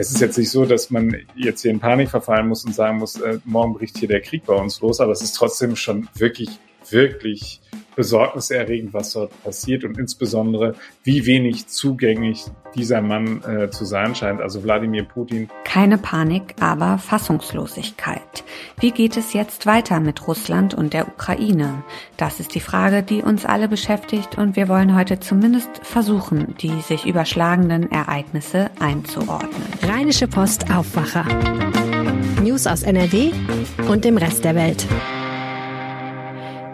es ist jetzt nicht so, dass man jetzt hier in Panik verfallen muss und sagen muss, äh, morgen bricht hier der Krieg bei uns los, aber es ist trotzdem schon wirklich, wirklich besorgniserregend, was dort passiert und insbesondere, wie wenig zugänglich dieser Mann äh, zu sein scheint, also Wladimir Putin. Keine Panik, aber Fassungslosigkeit. Wie geht es jetzt weiter mit Russland und der Ukraine? Das ist die Frage, die uns alle beschäftigt und wir wollen heute zumindest versuchen, die sich überschlagenden Ereignisse einzuordnen. Rheinische Post Aufwacher. News aus NRW und dem Rest der Welt.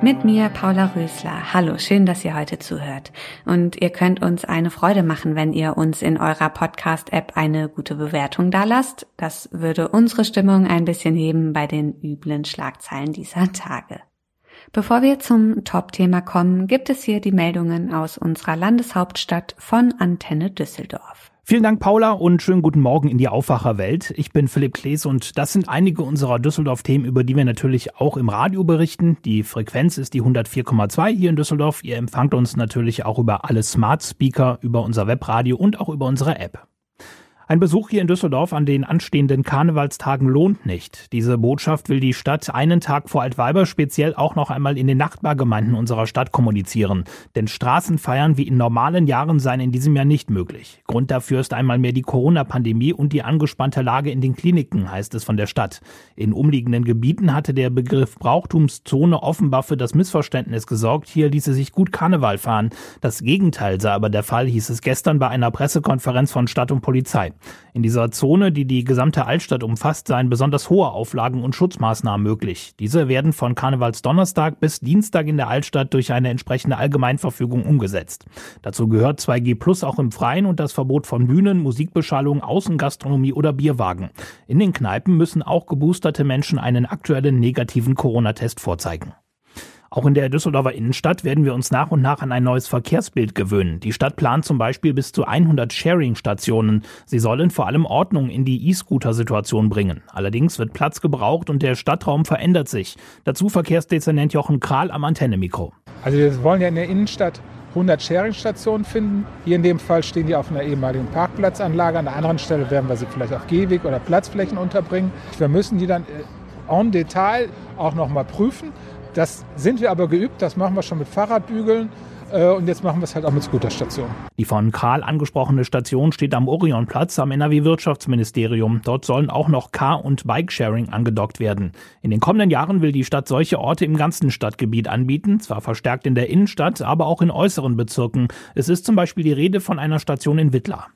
Mit mir Paula Rösler. Hallo, schön, dass ihr heute zuhört. Und ihr könnt uns eine Freude machen, wenn ihr uns in eurer Podcast-App eine gute Bewertung dalasst. Das würde unsere Stimmung ein bisschen heben bei den üblen Schlagzeilen dieser Tage. Bevor wir zum Top-Thema kommen, gibt es hier die Meldungen aus unserer Landeshauptstadt von Antenne Düsseldorf. Vielen Dank, Paula, und schönen guten Morgen in die Aufwacherwelt. Ich bin Philipp Klees und das sind einige unserer Düsseldorf-Themen, über die wir natürlich auch im Radio berichten. Die Frequenz ist die 104,2 hier in Düsseldorf. Ihr empfangt uns natürlich auch über alle Smart Speaker, über unser Webradio und auch über unsere App. Ein Besuch hier in Düsseldorf an den anstehenden Karnevalstagen lohnt nicht. Diese Botschaft will die Stadt einen Tag vor Altweiber speziell auch noch einmal in den Nachbargemeinden unserer Stadt kommunizieren. Denn Straßenfeiern wie in normalen Jahren seien in diesem Jahr nicht möglich. Grund dafür ist einmal mehr die Corona-Pandemie und die angespannte Lage in den Kliniken, heißt es von der Stadt. In umliegenden Gebieten hatte der Begriff Brauchtumszone offenbar für das Missverständnis gesorgt. Hier ließe sich gut Karneval fahren. Das Gegenteil sei aber der Fall, hieß es gestern bei einer Pressekonferenz von Stadt und Polizei. In dieser Zone, die die gesamte Altstadt umfasst, seien besonders hohe Auflagen und Schutzmaßnahmen möglich. Diese werden von Karnevalsdonnerstag bis Dienstag in der Altstadt durch eine entsprechende Allgemeinverfügung umgesetzt. Dazu gehört 2G Plus auch im Freien und das Verbot von Bühnen, Musikbeschallung, Außengastronomie oder Bierwagen. In den Kneipen müssen auch geboosterte Menschen einen aktuellen negativen Corona-Test vorzeigen. Auch in der Düsseldorfer Innenstadt werden wir uns nach und nach an ein neues Verkehrsbild gewöhnen. Die Stadt plant zum Beispiel bis zu 100 Sharing-Stationen. Sie sollen vor allem Ordnung in die E-Scooter-Situation bringen. Allerdings wird Platz gebraucht und der Stadtraum verändert sich. Dazu Verkehrsdezernent Jochen Kral am Antennemikro. Also wir wollen ja in der Innenstadt 100 Sharing-Stationen finden. Hier in dem Fall stehen die auf einer ehemaligen Parkplatzanlage. An der anderen Stelle werden wir sie vielleicht auf Gehweg oder Platzflächen unterbringen. Wir müssen die dann äh, en Detail auch nochmal prüfen. Das sind wir aber geübt, das machen wir schon mit Fahrradbügeln. Äh, und jetzt machen wir es halt auch mit Scooterstationen. Die von Karl angesprochene Station steht am Orionplatz am NRW-Wirtschaftsministerium. Dort sollen auch noch Car- und Bikesharing angedockt werden. In den kommenden Jahren will die Stadt solche Orte im ganzen Stadtgebiet anbieten, zwar verstärkt in der Innenstadt, aber auch in äußeren Bezirken. Es ist zum Beispiel die Rede von einer Station in Wittlar.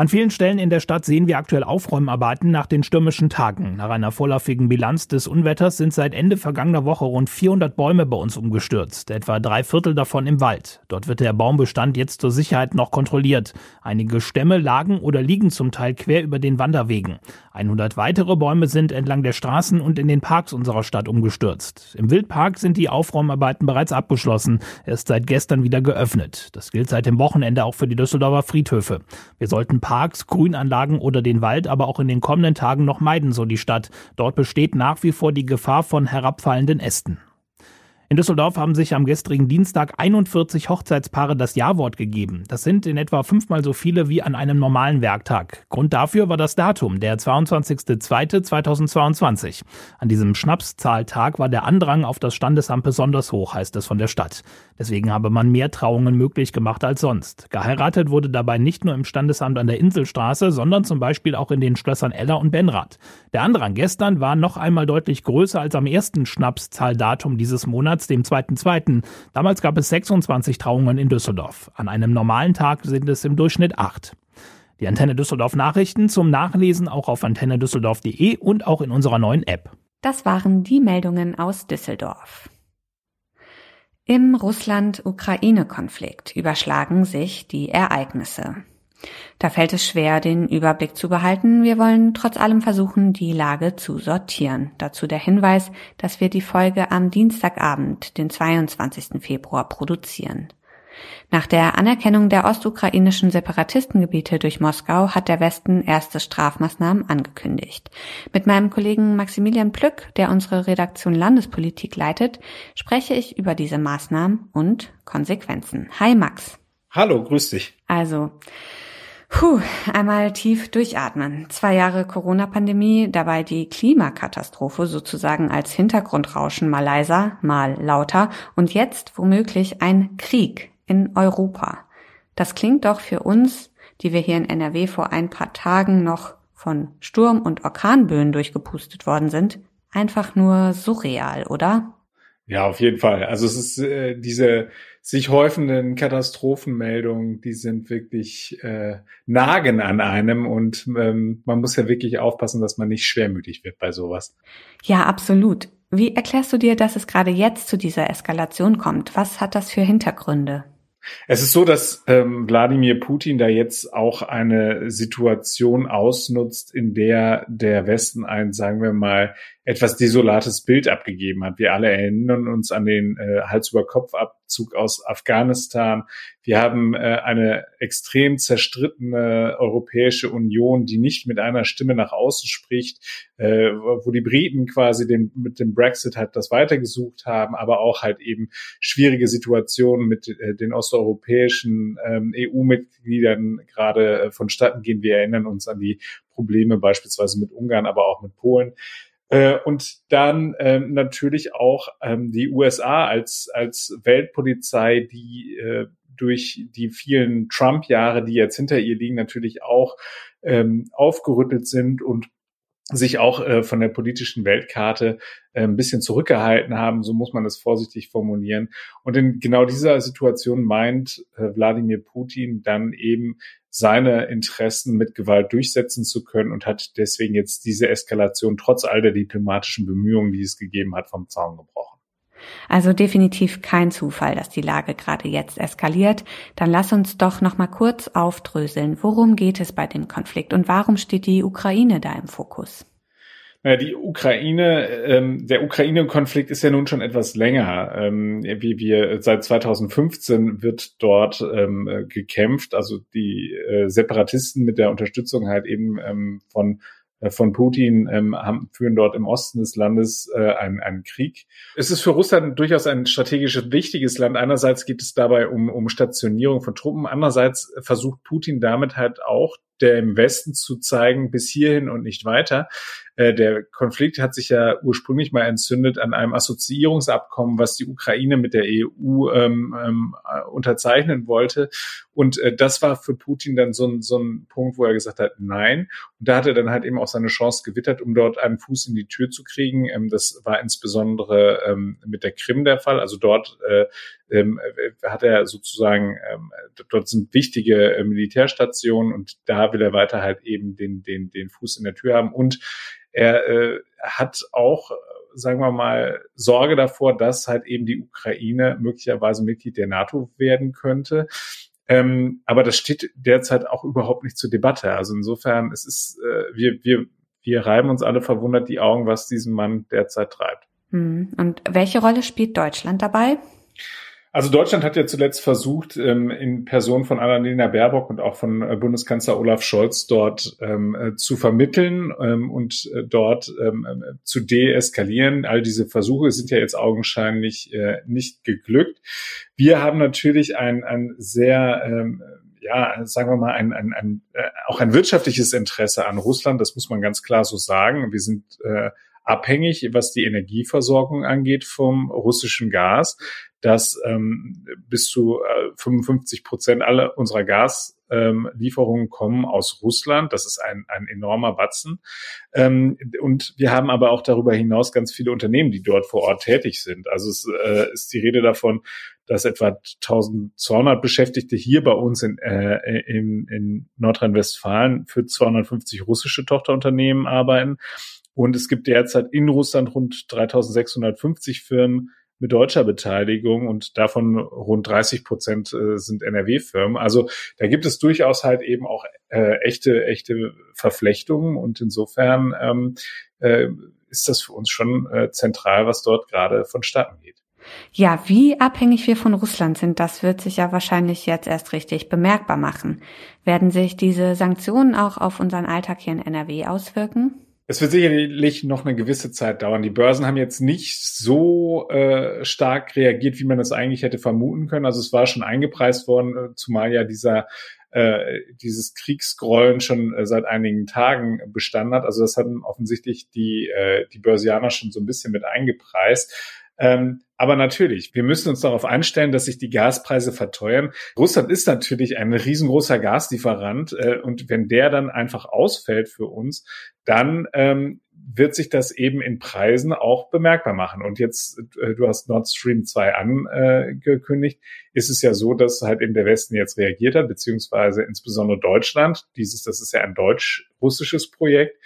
An vielen Stellen in der Stadt sehen wir aktuell Aufräumarbeiten nach den stürmischen Tagen. Nach einer vorläufigen Bilanz des Unwetters sind seit Ende vergangener Woche rund 400 Bäume bei uns umgestürzt, etwa drei Viertel davon im Wald. Dort wird der Baumbestand jetzt zur Sicherheit noch kontrolliert. Einige Stämme lagen oder liegen zum Teil quer über den Wanderwegen. 100 weitere Bäume sind entlang der Straßen und in den Parks unserer Stadt umgestürzt. Im Wildpark sind die Aufräumarbeiten bereits abgeschlossen. Er ist seit gestern wieder geöffnet. Das gilt seit dem Wochenende auch für die Düsseldorfer Friedhöfe. Wir sollten Parks, Grünanlagen oder den Wald aber auch in den kommenden Tagen noch meiden, so die Stadt. Dort besteht nach wie vor die Gefahr von herabfallenden Ästen. In Düsseldorf haben sich am gestrigen Dienstag 41 Hochzeitspaare das Ja-Wort gegeben. Das sind in etwa fünfmal so viele wie an einem normalen Werktag. Grund dafür war das Datum, der 22.02.2022. An diesem Schnapszahltag war der Andrang auf das Standesamt besonders hoch, heißt es von der Stadt. Deswegen habe man mehr Trauungen möglich gemacht als sonst. Geheiratet wurde dabei nicht nur im Standesamt an der Inselstraße, sondern zum Beispiel auch in den Schlössern Eller und Benrath. Der Andrang gestern war noch einmal deutlich größer als am ersten Schnapszahldatum dieses Monats März, dem 2.2. Damals gab es 26 Trauungen in Düsseldorf. An einem normalen Tag sind es im Durchschnitt acht. Die Antenne Düsseldorf Nachrichten zum Nachlesen auch auf antennedüsseldorf.de und auch in unserer neuen App. Das waren die Meldungen aus Düsseldorf. Im Russland-Ukraine-Konflikt überschlagen sich die Ereignisse. Da fällt es schwer, den Überblick zu behalten. Wir wollen trotz allem versuchen, die Lage zu sortieren. Dazu der Hinweis, dass wir die Folge am Dienstagabend, den 22. Februar, produzieren. Nach der Anerkennung der ostukrainischen Separatistengebiete durch Moskau hat der Westen erste Strafmaßnahmen angekündigt. Mit meinem Kollegen Maximilian Plück, der unsere Redaktion Landespolitik leitet, spreche ich über diese Maßnahmen und Konsequenzen. Hi Max. Hallo, grüß dich. Also, Puh, einmal tief durchatmen. Zwei Jahre Corona-Pandemie, dabei die Klimakatastrophe sozusagen als Hintergrundrauschen mal leiser, mal lauter und jetzt womöglich ein Krieg in Europa. Das klingt doch für uns, die wir hier in NRW vor ein paar Tagen noch von Sturm- und Orkanböen durchgepustet worden sind, einfach nur surreal, oder? Ja, auf jeden Fall. Also es ist äh, diese sich häufenden Katastrophenmeldungen, die sind wirklich äh, nagen an einem und ähm, man muss ja wirklich aufpassen, dass man nicht schwermütig wird bei sowas. Ja, absolut. Wie erklärst du dir, dass es gerade jetzt zu dieser Eskalation kommt? Was hat das für Hintergründe? Es ist so, dass ähm, Wladimir Putin da jetzt auch eine Situation ausnutzt, in der der Westen ein, sagen wir mal, etwas desolates Bild abgegeben hat. Wir alle erinnern uns an den äh, Hals-über-Kopf-Abzug aus Afghanistan. Wir haben äh, eine extrem zerstrittene Europäische Union, die nicht mit einer Stimme nach außen spricht, äh, wo die Briten quasi den, mit dem Brexit halt das weitergesucht haben, aber auch halt eben schwierige Situationen mit äh, den osteuropäischen ähm, EU-Mitgliedern gerade äh, vonstatten gehen. Wir erinnern uns an die Probleme beispielsweise mit Ungarn, aber auch mit Polen. Äh, und dann ähm, natürlich auch ähm, die USA als, als Weltpolizei, die äh, durch die vielen Trump-Jahre, die jetzt hinter ihr liegen, natürlich auch ähm, aufgerüttelt sind und sich auch äh, von der politischen Weltkarte äh, ein bisschen zurückgehalten haben, so muss man das vorsichtig formulieren. Und in genau dieser Situation meint äh, Wladimir Putin dann eben seine Interessen mit Gewalt durchsetzen zu können und hat deswegen jetzt diese Eskalation trotz all der diplomatischen Bemühungen, die es gegeben hat, vom Zaun gebrochen. Also definitiv kein Zufall, dass die Lage gerade jetzt eskaliert. Dann lass uns doch noch mal kurz aufdröseln. Worum geht es bei dem Konflikt und warum steht die Ukraine da im Fokus? Die Ukraine, ähm, der Ukraine-Konflikt ist ja nun schon etwas länger. Ähm, wie wir seit 2015 wird dort ähm, gekämpft. Also die äh, Separatisten mit der Unterstützung halt eben ähm, von von Putin ähm, haben, führen dort im Osten des Landes äh, einen, einen Krieg. Es ist für Russland durchaus ein strategisch wichtiges Land. Einerseits geht es dabei um, um Stationierung von Truppen. Andererseits versucht Putin damit halt auch der im Westen zu zeigen, bis hierhin und nicht weiter. Äh, der Konflikt hat sich ja ursprünglich mal entzündet an einem Assoziierungsabkommen, was die Ukraine mit der EU ähm, ähm, unterzeichnen wollte. Und äh, das war für Putin dann so ein, so ein Punkt, wo er gesagt hat, nein. Und da hat er dann halt eben auch seine Chance gewittert, um dort einen Fuß in die Tür zu kriegen. Ähm, das war insbesondere ähm, mit der Krim der Fall. Also dort äh, ähm, hat er sozusagen, ähm, dort sind wichtige äh, Militärstationen und da will er weiter halt eben den, den, den Fuß in der Tür haben. Und er äh, hat auch, sagen wir mal, Sorge davor, dass halt eben die Ukraine möglicherweise Mitglied der NATO werden könnte. Ähm, aber das steht derzeit auch überhaupt nicht zur Debatte. Also insofern, es ist, äh, wir, wir, wir reiben uns alle verwundert die Augen, was diesen Mann derzeit treibt. Hm. Und welche Rolle spielt Deutschland dabei? Also Deutschland hat ja zuletzt versucht, ähm, in Person von Annalena Baerbock und auch von äh, Bundeskanzler Olaf Scholz dort ähm, äh, zu vermitteln ähm, und äh, dort zu deeskalieren. All diese Versuche sind ja jetzt augenscheinlich nicht geglückt. Wir haben natürlich ein, ein sehr ja, sagen wir mal, ein, ein, ein, auch ein wirtschaftliches Interesse an Russland. Das muss man ganz klar so sagen. Wir sind äh, abhängig, was die Energieversorgung angeht, vom russischen Gas dass ähm, bis zu äh, 55 Prozent aller unserer Gaslieferungen ähm, kommen aus Russland. Das ist ein, ein enormer Batzen. Ähm, und wir haben aber auch darüber hinaus ganz viele Unternehmen, die dort vor Ort tätig sind. Also es äh, ist die Rede davon, dass etwa 1200 Beschäftigte hier bei uns in, äh, in, in Nordrhein-Westfalen für 250 russische Tochterunternehmen arbeiten. Und es gibt derzeit in Russland rund 3650 Firmen, mit deutscher Beteiligung und davon rund 30 Prozent äh, sind NRW-Firmen. Also da gibt es durchaus halt eben auch äh, echte, echte Verflechtungen und insofern ähm, äh, ist das für uns schon äh, zentral, was dort gerade vonstatten geht. Ja, wie abhängig wir von Russland sind, das wird sich ja wahrscheinlich jetzt erst richtig bemerkbar machen. Werden sich diese Sanktionen auch auf unseren Alltag hier in NRW auswirken? Es wird sicherlich noch eine gewisse Zeit dauern. Die Börsen haben jetzt nicht so äh, stark reagiert, wie man das eigentlich hätte vermuten können. Also es war schon eingepreist worden, äh, zumal ja dieser äh, dieses Kriegsgrollen schon äh, seit einigen Tagen bestanden hat. Also das hatten offensichtlich die, äh, die Börsianer schon so ein bisschen mit eingepreist. Ähm, aber natürlich, wir müssen uns darauf einstellen, dass sich die Gaspreise verteuern. Russland ist natürlich ein riesengroßer Gaslieferant äh, und wenn der dann einfach ausfällt für uns, dann ähm, wird sich das eben in Preisen auch bemerkbar machen. Und jetzt, äh, du hast Nord Stream 2 angekündigt, ist es ja so, dass halt in der Westen jetzt reagiert hat, beziehungsweise insbesondere Deutschland. Dieses, das ist ja ein deutsch-russisches Projekt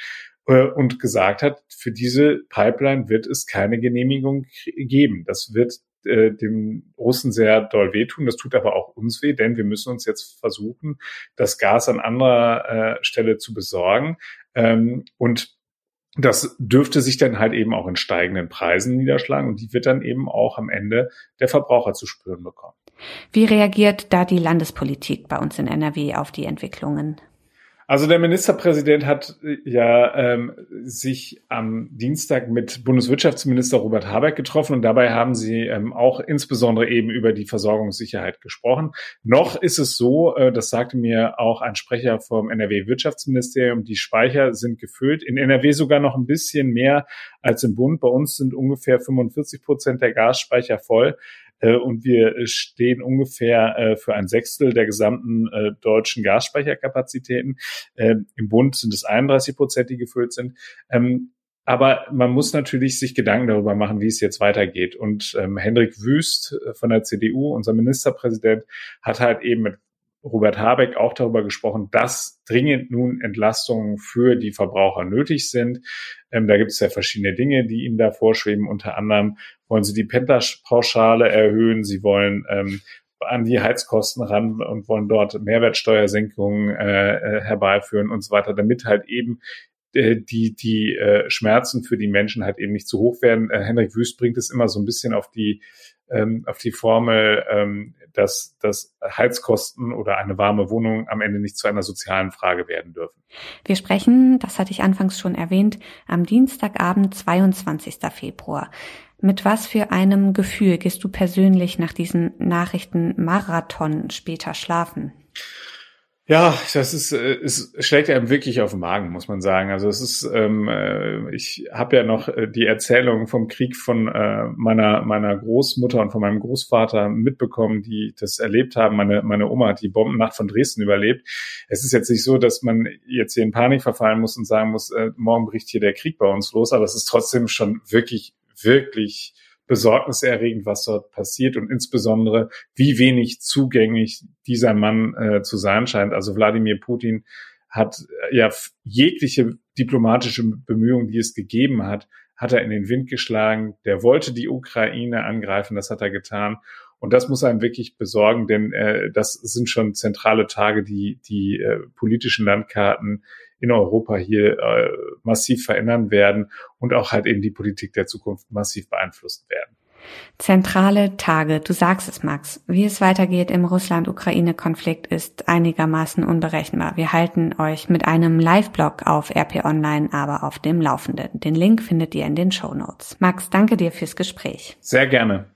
äh, und gesagt hat, für diese Pipeline wird es keine Genehmigung geben. Das wird äh, dem Russen sehr doll wehtun. Das tut aber auch uns weh, denn wir müssen uns jetzt versuchen, das Gas an anderer äh, Stelle zu besorgen. Ähm, und das dürfte sich dann halt eben auch in steigenden Preisen niederschlagen und die wird dann eben auch am Ende der Verbraucher zu spüren bekommen. Wie reagiert da die Landespolitik bei uns in NRW auf die Entwicklungen? Also der Ministerpräsident hat äh, ja ähm, sich am Dienstag mit Bundeswirtschaftsminister Robert Habeck getroffen und dabei haben sie ähm, auch insbesondere eben über die Versorgungssicherheit gesprochen. Noch ist es so, äh, das sagte mir auch ein Sprecher vom NRW-Wirtschaftsministerium, die Speicher sind gefüllt. In NRW sogar noch ein bisschen mehr als im Bund. Bei uns sind ungefähr 45 Prozent der Gasspeicher voll. Äh, und wir stehen ungefähr äh, für ein Sechstel der gesamten äh, deutschen Gasspeicherkapazitäten. Ähm, Im Bund sind es 31 Prozent, die gefüllt sind. Ähm, aber man muss natürlich sich Gedanken darüber machen, wie es jetzt weitergeht. Und ähm, Hendrik Wüst von der CDU, unser Ministerpräsident, hat halt eben mit Robert Habeck auch darüber gesprochen, dass dringend nun Entlastungen für die Verbraucher nötig sind. Ähm, da gibt es ja verschiedene Dinge, die ihm da vorschweben. Unter anderem wollen sie die Pendlerpauschale erhöhen, sie wollen ähm, an die Heizkosten ran und wollen dort Mehrwertsteuersenkungen äh, äh herbeiführen und so weiter, damit halt eben äh, die, die äh, Schmerzen für die Menschen halt eben nicht zu hoch werden. Äh, Henrik Wüst bringt es immer so ein bisschen auf die ähm, auf die Formel, ähm, dass, dass Heizkosten oder eine warme Wohnung am Ende nicht zu einer sozialen Frage werden dürfen. Wir sprechen, das hatte ich anfangs schon erwähnt, am Dienstagabend, 22. Februar. Mit was für einem Gefühl gehst du persönlich nach diesen Nachrichten Marathon später schlafen? Ja, das ist, äh, es schlägt einem wirklich auf den Magen, muss man sagen. Also es ist, ähm, äh, ich habe ja noch äh, die Erzählung vom Krieg von äh, meiner meiner Großmutter und von meinem Großvater mitbekommen, die das erlebt haben. Meine meine Oma hat die Bombennacht von Dresden überlebt. Es ist jetzt nicht so, dass man jetzt hier in Panik verfallen muss und sagen muss, äh, morgen bricht hier der Krieg bei uns los, aber es ist trotzdem schon wirklich wirklich besorgniserregend, was dort passiert und insbesondere, wie wenig zugänglich dieser Mann äh, zu sein scheint. Also Wladimir Putin hat äh, ja jegliche diplomatische Bemühungen, die es gegeben hat, hat er in den Wind geschlagen. Der wollte die Ukraine angreifen, das hat er getan. Und das muss einem wirklich besorgen, denn äh, das sind schon zentrale Tage, die die äh, politischen Landkarten in Europa hier äh, massiv verändern werden und auch halt eben die Politik der Zukunft massiv beeinflussen werden. Zentrale Tage, du sagst es, Max. Wie es weitergeht im Russland-Ukraine-Konflikt ist einigermaßen unberechenbar. Wir halten euch mit einem Live-Blog auf RP Online aber auf dem Laufenden. Den Link findet ihr in den Show Notes. Max, danke dir fürs Gespräch. Sehr gerne.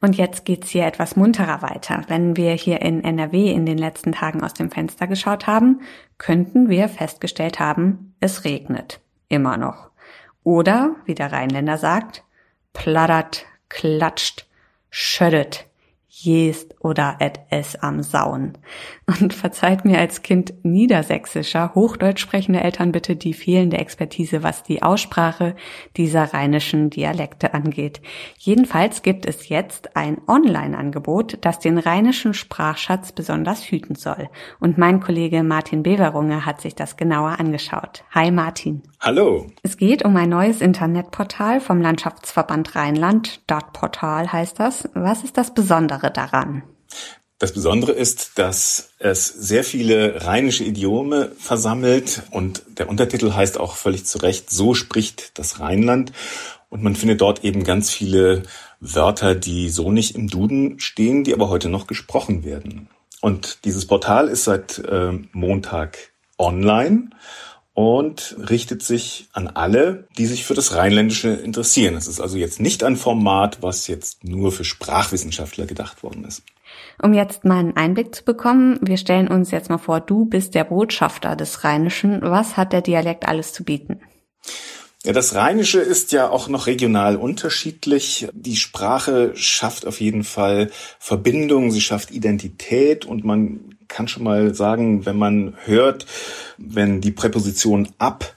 Und jetzt geht's hier etwas munterer weiter. Wenn wir hier in NRW in den letzten Tagen aus dem Fenster geschaut haben, könnten wir festgestellt haben, es regnet. Immer noch. Oder, wie der Rheinländer sagt, plattert, klatscht, schüttet jest oder et es am Sauen. Und verzeiht mir als Kind niedersächsischer, hochdeutsch sprechende Eltern bitte die fehlende Expertise, was die Aussprache dieser rheinischen Dialekte angeht. Jedenfalls gibt es jetzt ein Online-Angebot, das den rheinischen Sprachschatz besonders hüten soll. Und mein Kollege Martin Beverunge hat sich das genauer angeschaut. Hi Martin. Hallo. Es geht um ein neues Internetportal vom Landschaftsverband Rheinland. Dot Portal heißt das. Was ist das Besondere? Besondere daran? Das Besondere ist, dass es sehr viele rheinische Idiome versammelt und der Untertitel heißt auch völlig zu Recht, so spricht das Rheinland. Und man findet dort eben ganz viele Wörter, die so nicht im Duden stehen, die aber heute noch gesprochen werden. Und dieses Portal ist seit äh, Montag online und richtet sich an alle, die sich für das Rheinländische interessieren. Es ist also jetzt nicht ein Format, was jetzt nur für Sprachwissenschaftler gedacht worden ist. Um jetzt mal einen Einblick zu bekommen, wir stellen uns jetzt mal vor, du bist der Botschafter des Rheinischen. Was hat der Dialekt alles zu bieten? Ja, das Rheinische ist ja auch noch regional unterschiedlich. Die Sprache schafft auf jeden Fall Verbindung, sie schafft Identität und man kann schon mal sagen, wenn man hört, wenn die Präposition ab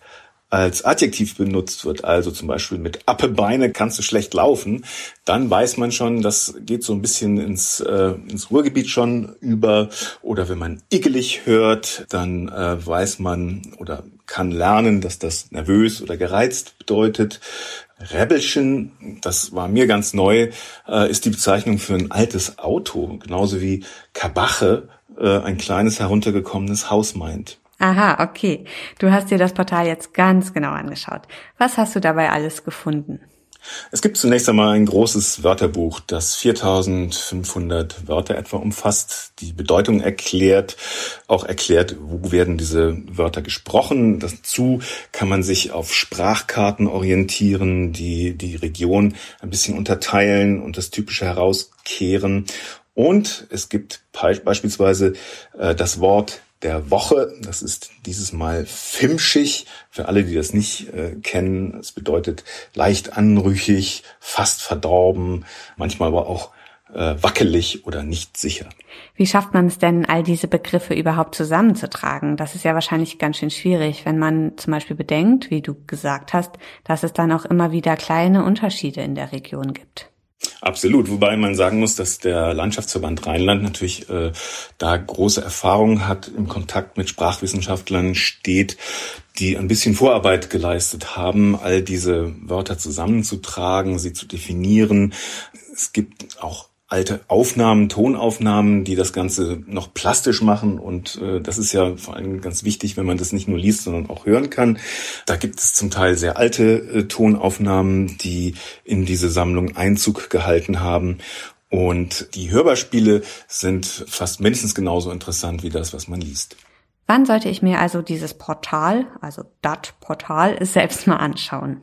als Adjektiv benutzt wird, also zum Beispiel mit Appebeine kannst du schlecht laufen, dann weiß man schon, das geht so ein bisschen ins, äh, ins Ruhrgebiet schon über. Oder wenn man ickelig hört, dann äh, weiß man oder kann lernen, dass das nervös oder gereizt bedeutet. Rebelchen, das war mir ganz neu, äh, ist die Bezeichnung für ein altes Auto, genauso wie Kabache äh, ein kleines heruntergekommenes Haus meint. Aha, okay. Du hast dir das Portal jetzt ganz genau angeschaut. Was hast du dabei alles gefunden? Es gibt zunächst einmal ein großes Wörterbuch, das 4500 Wörter etwa umfasst, die Bedeutung erklärt, auch erklärt, wo werden diese Wörter gesprochen. Dazu kann man sich auf Sprachkarten orientieren, die die Region ein bisschen unterteilen und das Typische herauskehren. Und es gibt beispielsweise äh, das Wort der Woche. Das ist dieses Mal Fimschig. Für alle, die das nicht äh, kennen, es bedeutet leicht anrüchig, fast verdorben, manchmal aber auch äh, wackelig oder nicht sicher. Wie schafft man es denn, all diese Begriffe überhaupt zusammenzutragen? Das ist ja wahrscheinlich ganz schön schwierig, wenn man zum Beispiel bedenkt, wie du gesagt hast, dass es dann auch immer wieder kleine Unterschiede in der Region gibt. Absolut, wobei man sagen muss, dass der Landschaftsverband Rheinland natürlich äh, da große Erfahrung hat, im Kontakt mit Sprachwissenschaftlern steht, die ein bisschen Vorarbeit geleistet haben, all diese Wörter zusammenzutragen, sie zu definieren. Es gibt auch alte Aufnahmen, Tonaufnahmen, die das Ganze noch plastisch machen. Und äh, das ist ja vor allem ganz wichtig, wenn man das nicht nur liest, sondern auch hören kann. Da gibt es zum Teil sehr alte äh, Tonaufnahmen, die in diese Sammlung Einzug gehalten haben. Und die Hörbeispiele sind fast mindestens genauso interessant wie das, was man liest. Wann sollte ich mir also dieses Portal, also dat Portal, selbst mal anschauen?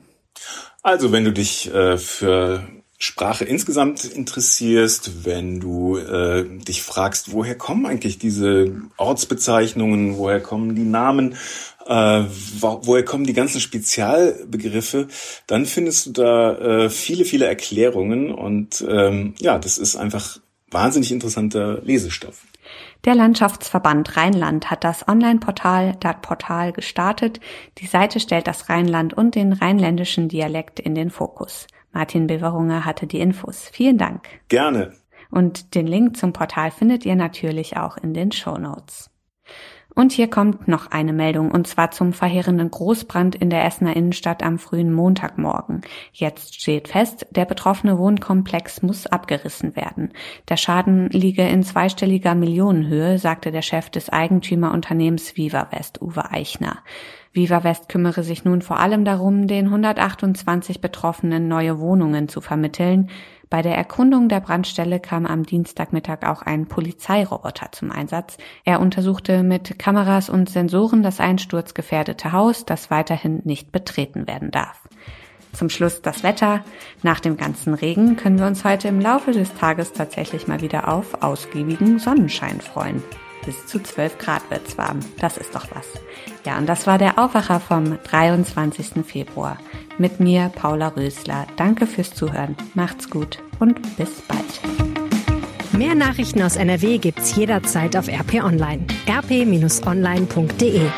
Also wenn du dich äh, für Sprache insgesamt interessierst, wenn du äh, dich fragst, woher kommen eigentlich diese Ortsbezeichnungen, woher kommen die Namen, äh, wo, woher kommen die ganzen Spezialbegriffe, dann findest du da äh, viele, viele Erklärungen und ähm, ja, das ist einfach wahnsinnig interessanter Lesestoff. Der Landschaftsverband Rheinland hat das Online-Portal Dat Portal gestartet. Die Seite stellt das Rheinland und den rheinländischen Dialekt in den Fokus. Martin Beverunger hatte die Infos. Vielen Dank. Gerne. Und den Link zum Portal findet ihr natürlich auch in den Show Notes. Und hier kommt noch eine Meldung, und zwar zum verheerenden Großbrand in der Essener Innenstadt am frühen Montagmorgen. Jetzt steht fest, der betroffene Wohnkomplex muss abgerissen werden. Der Schaden liege in zweistelliger Millionenhöhe, sagte der Chef des Eigentümerunternehmens Viva West, Uwe Eichner. Viva West kümmere sich nun vor allem darum, den 128 Betroffenen neue Wohnungen zu vermitteln. Bei der Erkundung der Brandstelle kam am Dienstagmittag auch ein Polizeiroboter zum Einsatz. Er untersuchte mit Kameras und Sensoren das einsturzgefährdete Haus, das weiterhin nicht betreten werden darf. Zum Schluss das Wetter. Nach dem ganzen Regen können wir uns heute im Laufe des Tages tatsächlich mal wieder auf ausgiebigen Sonnenschein freuen. Bis zu 12 Grad wird's warm. Das ist doch was. Ja, und das war der Aufwacher vom 23. Februar. Mit mir, Paula Rösler. Danke fürs Zuhören. Macht's gut und bis bald. Mehr Nachrichten aus NRW gibt's jederzeit auf RP Online. rp-online.de